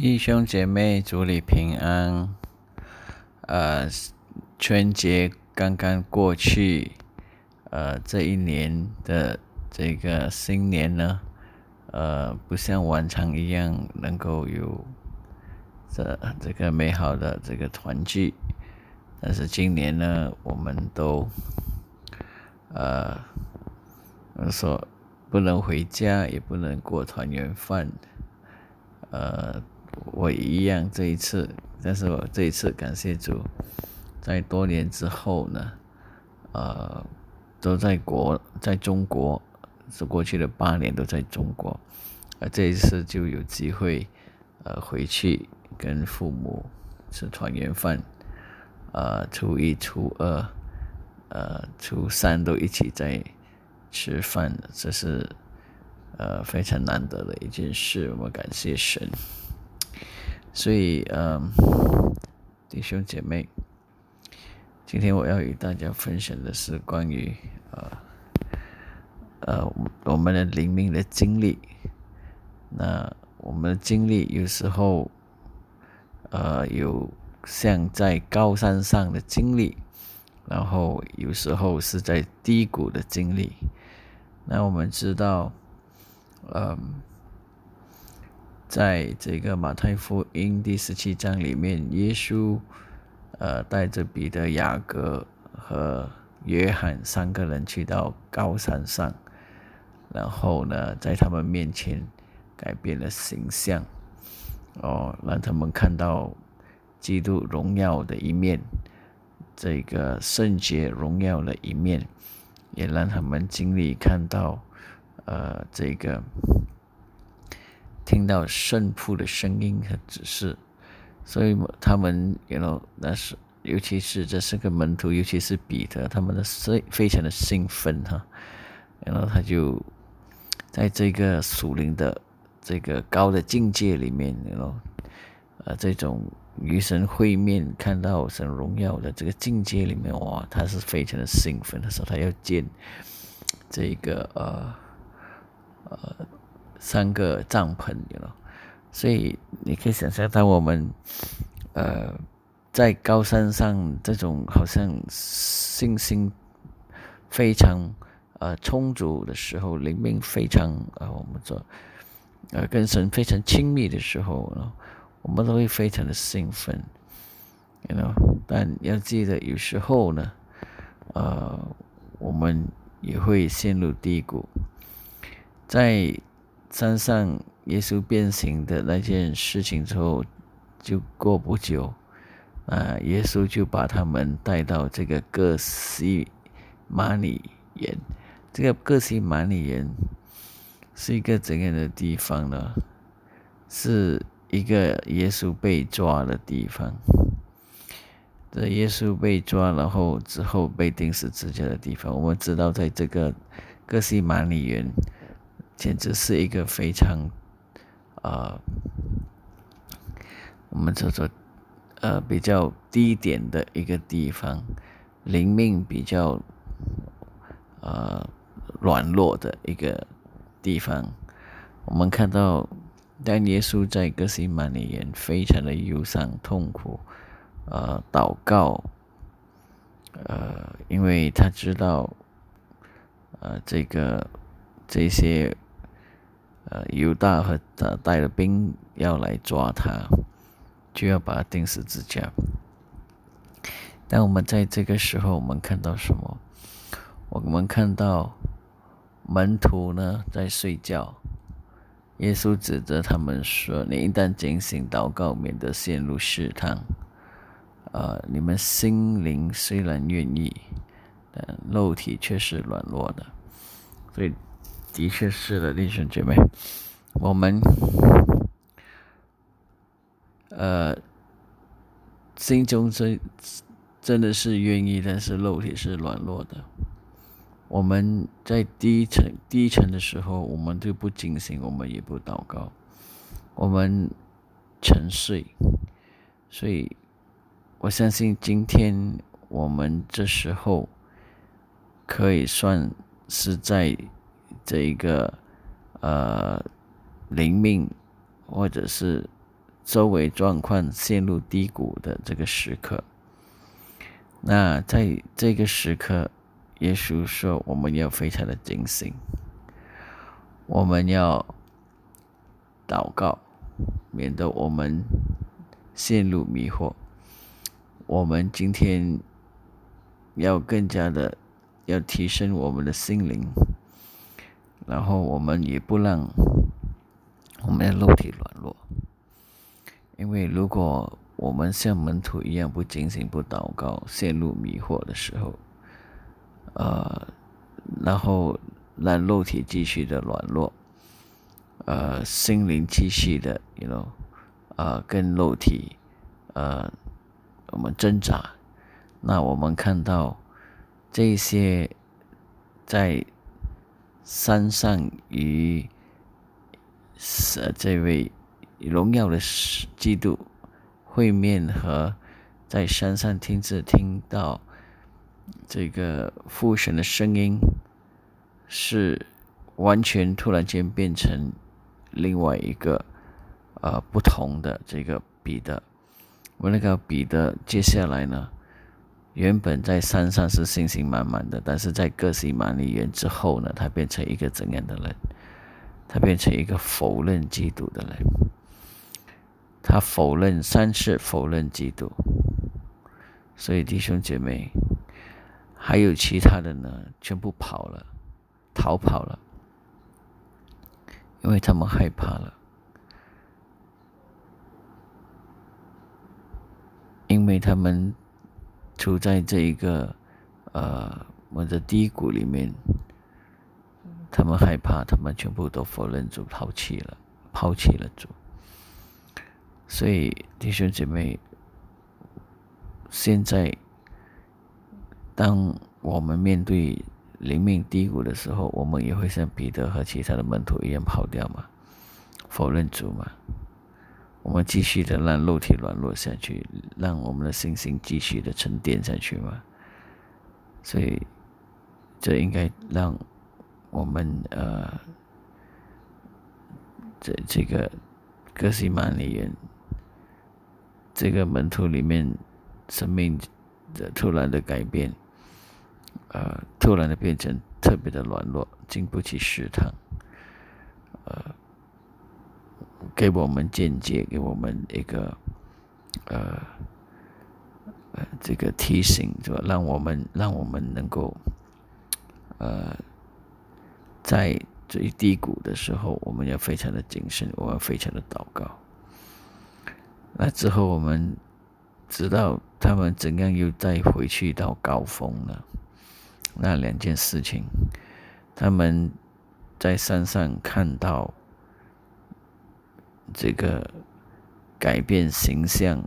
弟兄姐妹，祝你平安。呃，春节刚刚过去，呃，这一年的这个新年呢，呃，不像往常一样能够有这这个美好的这个团聚，但是今年呢，我们都呃说不能回家，也不能过团圆饭，呃。我一样这一次，但是我这一次感谢主，在多年之后呢，呃，都在国，在中国，是过去的八年都在中国，而这一次就有机会，呃，回去跟父母吃团圆饭，呃，初一、初二，呃，初三都一起在吃饭，这是呃非常难得的一件事，我感谢神。所以，嗯，弟兄姐妹，今天我要与大家分享的是关于，呃，呃，我们的灵命的经历。那我们的经历有时候，呃，有像在高山上的经历，然后有时候是在低谷的经历。那我们知道，嗯。在这个马太福音第十七章里面，耶稣呃带着彼得、雅各和约翰三个人去到高山上，然后呢，在他们面前改变了形象，哦，让他们看到基督荣耀的一面，这个圣洁荣耀的一面，也让他们经历看到呃这个。听到圣父的声音和指示，所以他们，you know，那是尤其是这四个门徒，尤其是彼得，他们的非非常的兴奋哈，然后他就在这个属灵的这个高的境界里面，you know，呃，这种与神会面、看到神荣耀的这个境界里面，哇，他是非常的兴奋，他说他要见这个呃呃。三个帐篷，你了，所以你可以想象到我们，呃，在高山上这种好像信心非常呃充足的时候，灵命非常呃，我们说呃跟神非常亲密的时候，我们都会非常的兴奋，you know，但要记得有时候呢，呃，我们也会陷入低谷，在。山上耶稣变形的那件事情之后，就过不久，啊，耶稣就把他们带到这个各西马里园。这个各西马里园是一个怎样的地方呢？是一个耶稣被抓的地方。这耶稣被抓，然后之后被钉死之架的地方。我们知道，在这个各西马里园。简直是一个非常，呃，我们叫做呃比较低点的一个地方，灵命比较呃软弱的一个地方。我们看到，当耶稣在格西玛里园非常的忧伤痛苦，呃，祷告，呃，因为他知道，呃，这个这些。呃，犹大和他带了兵要来抓他，就要把他钉死支架。但我们在这个时候，我们看到什么？我们看到门徒呢在睡觉。耶稣指着他们说：“你一旦警醒祷告，免得陷入试探。呃，你们心灵虽然愿意，但肉体却是软弱的。”所以。的确是的，弟兄姐妹，我们呃心中真真的是愿意，但是肉体是软弱的。我们在低沉低沉的时候，我们就不警醒，我们也不祷告，我们沉睡。所以我相信，今天我们这时候可以算是在。这一个呃灵命，或者是周围状况陷入低谷的这个时刻。那在这个时刻，耶稣说我们要非常的警醒，我们要祷告，免得我们陷入迷惑。我们今天要更加的要提升我们的心灵，然后我们也不让我们的肉体软弱，因为如果我们像门徒一样不警醒、不祷告，陷入迷惑的时候，呃，然后让肉体继续的软弱，呃，心灵继续的，you know，呃，跟肉体，呃，我们挣扎，那我们看到这些在山上与是这位荣耀的基督。会面和在山上听着听到这个父神的声音，是完全突然间变成另外一个呃不同的这个彼得。我那个彼得接下来呢，原本在山上是信心满满的，但是在各西满里园之后呢，他变成一个怎样的人？他变成一个否认基督的人。他否认三次，否认基督，所以弟兄姐妹，还有其他的呢，全部跑了，逃跑了，因为他们害怕了，因为他们处在这一个呃我的低谷里面，他们害怕，他们全部都否认主，抛弃了，抛弃了主。所以，弟兄姐妹，现在当我们面对灵命低谷的时候，我们也会像彼得和其他的门徒一样跑掉吗？否认主吗？我们继续的让肉体软弱下去，让我们的信心继续的沉淀下去吗？所以，这应该让我们呃，这这个哥西曼里人。这个门徒里面，生命的突然的改变，呃，突然的变成特别的软弱，经不起试探，呃，给我们见解，给我们一个，呃，呃，这个提醒，是吧？让我们让我们能够，呃，在最低谷的时候，我们要非常的谨慎，我们要非常的祷告。那之后，我们知道他们怎样又再回去到高峰了。那两件事情，他们在山上看到这个改变形象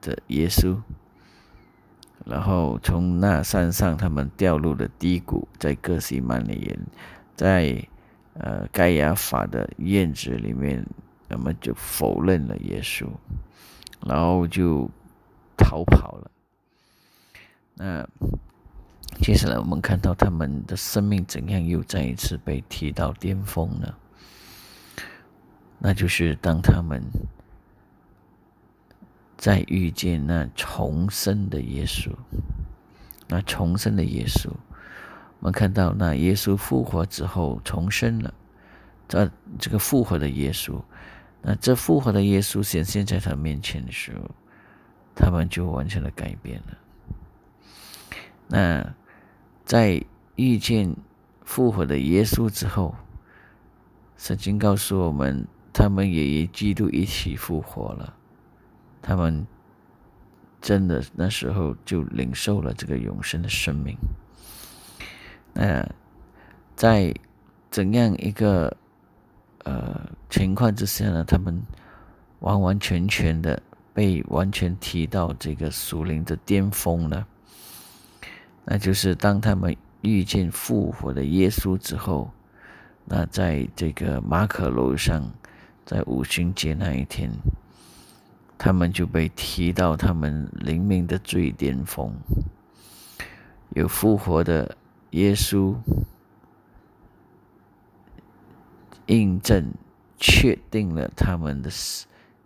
的耶稣，然后从那山上，他们掉入了低谷，在各西曼里人，在呃盖亚法的院子里面。那么就否认了耶稣，然后就逃跑了。那接下来我们看到他们的生命怎样又再一次被提到巅峰呢？那就是当他们在遇见那重生的耶稣，那重生的耶稣，我们看到那耶稣复活之后重生了，这这个复活的耶稣。那这复活的耶稣显现在他面前的时候，他们就完全的改变了。那在遇见复活的耶稣之后，圣经告诉我们，他们也与基督一起复活了。他们真的那时候就领受了这个永生的生命。那在怎样一个？呃，情况之下呢，他们完完全全的被完全提到这个属灵的巅峰了。那就是当他们遇见复活的耶稣之后，那在这个马可楼上，在五旬节那一天，他们就被提到他们灵命的最巅峰，有复活的耶稣。印证确定了他们的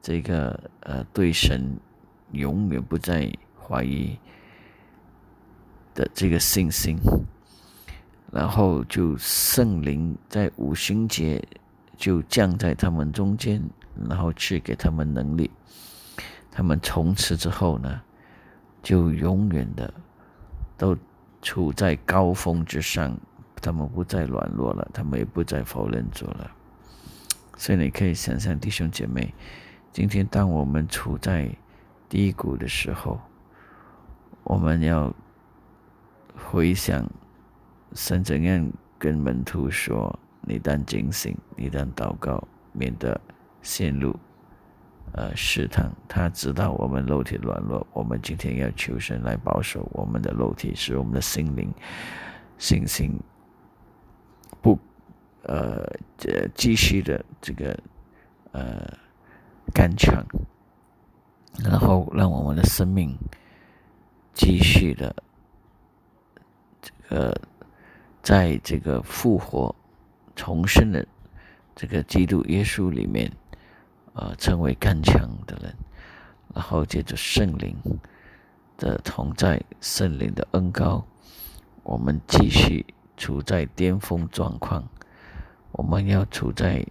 这个呃对神永远不再怀疑的这个信心，然后就圣灵在五旬节就降在他们中间，然后赐给他们能力，他们从此之后呢，就永远的都处在高峰之上。他们不再软弱了，他们也不再否认主了。所以你可以想象，弟兄姐妹，今天当我们处在低谷的时候，我们要回想神怎样跟门徒说：“你当警醒，你当祷告，免得陷入呃试探。”他知道我们肉体软弱，我们今天要求神来保守我们的肉体，使我们的心灵信心。不，呃，这继续的这个呃干强，然后让我们的生命继续的这个在这个复活重生的这个基督耶稣里面，呃，成为干强的人，然后借着圣灵的同在，圣灵的恩高，我们继续。处在巅峰状况，我们要处在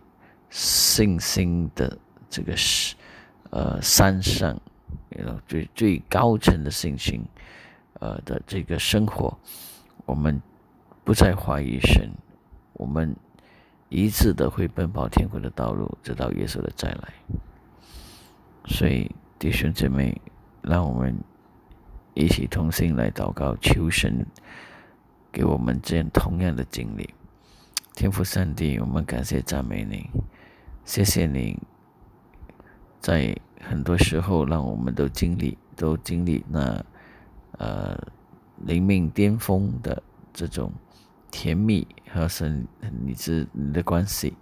信心的这个呃山上，呃最最高层的信心，呃的这个生活，我们不再怀疑神，我们一致的会奔跑天国的道路，直到耶稣的再来。所以弟兄姊妹，让我们一起同心来祷告，求神。给我们这样同样的经历，天父上帝，我们感谢赞美你，谢谢你，在很多时候让我们都经历，都经历那呃灵命巅峰的这种甜蜜和神你之你的关系。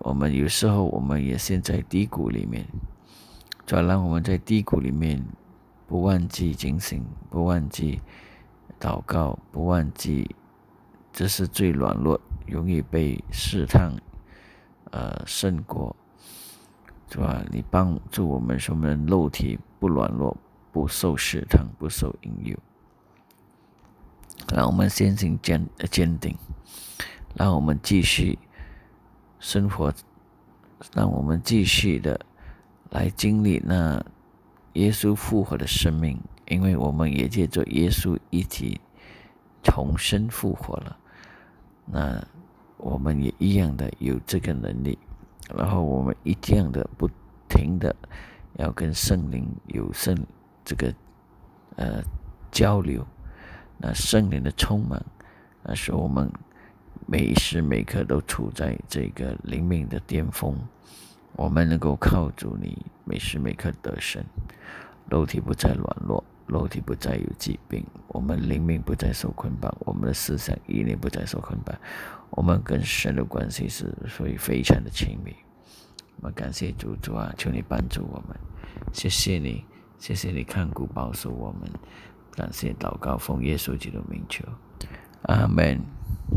我们有时候我们也陷在低谷里面，主要让我们在低谷里面不忘记警醒，不忘记。祷告不忘记，这是最软弱、容易被试探，呃，胜过，是吧？你帮助我们，使我们肉体不软弱，不受试探，不受引诱。让我们先心坚坚定，让我们继续生活，让我们继续的来经历那耶稣复活的生命。因为我们也借着耶稣一起重生复活了，那我们也一样的有这个能力，然后我们一样的不停的要跟圣灵有圣这个呃交流，那圣灵的充满，那是我们每时每刻都处在这个灵命的巅峰，我们能够靠住你，每时每刻得胜，肉体不再软弱。肉体不再有疾病，我们灵命不再受捆绑，我们的思想意念不再受捆绑，我们跟神的关系是所以非常的亲密。我们感谢主主啊，求你帮助我们，谢谢你，谢谢你看顾保守我们，感谢祷告奉耶稣基督名求，阿门。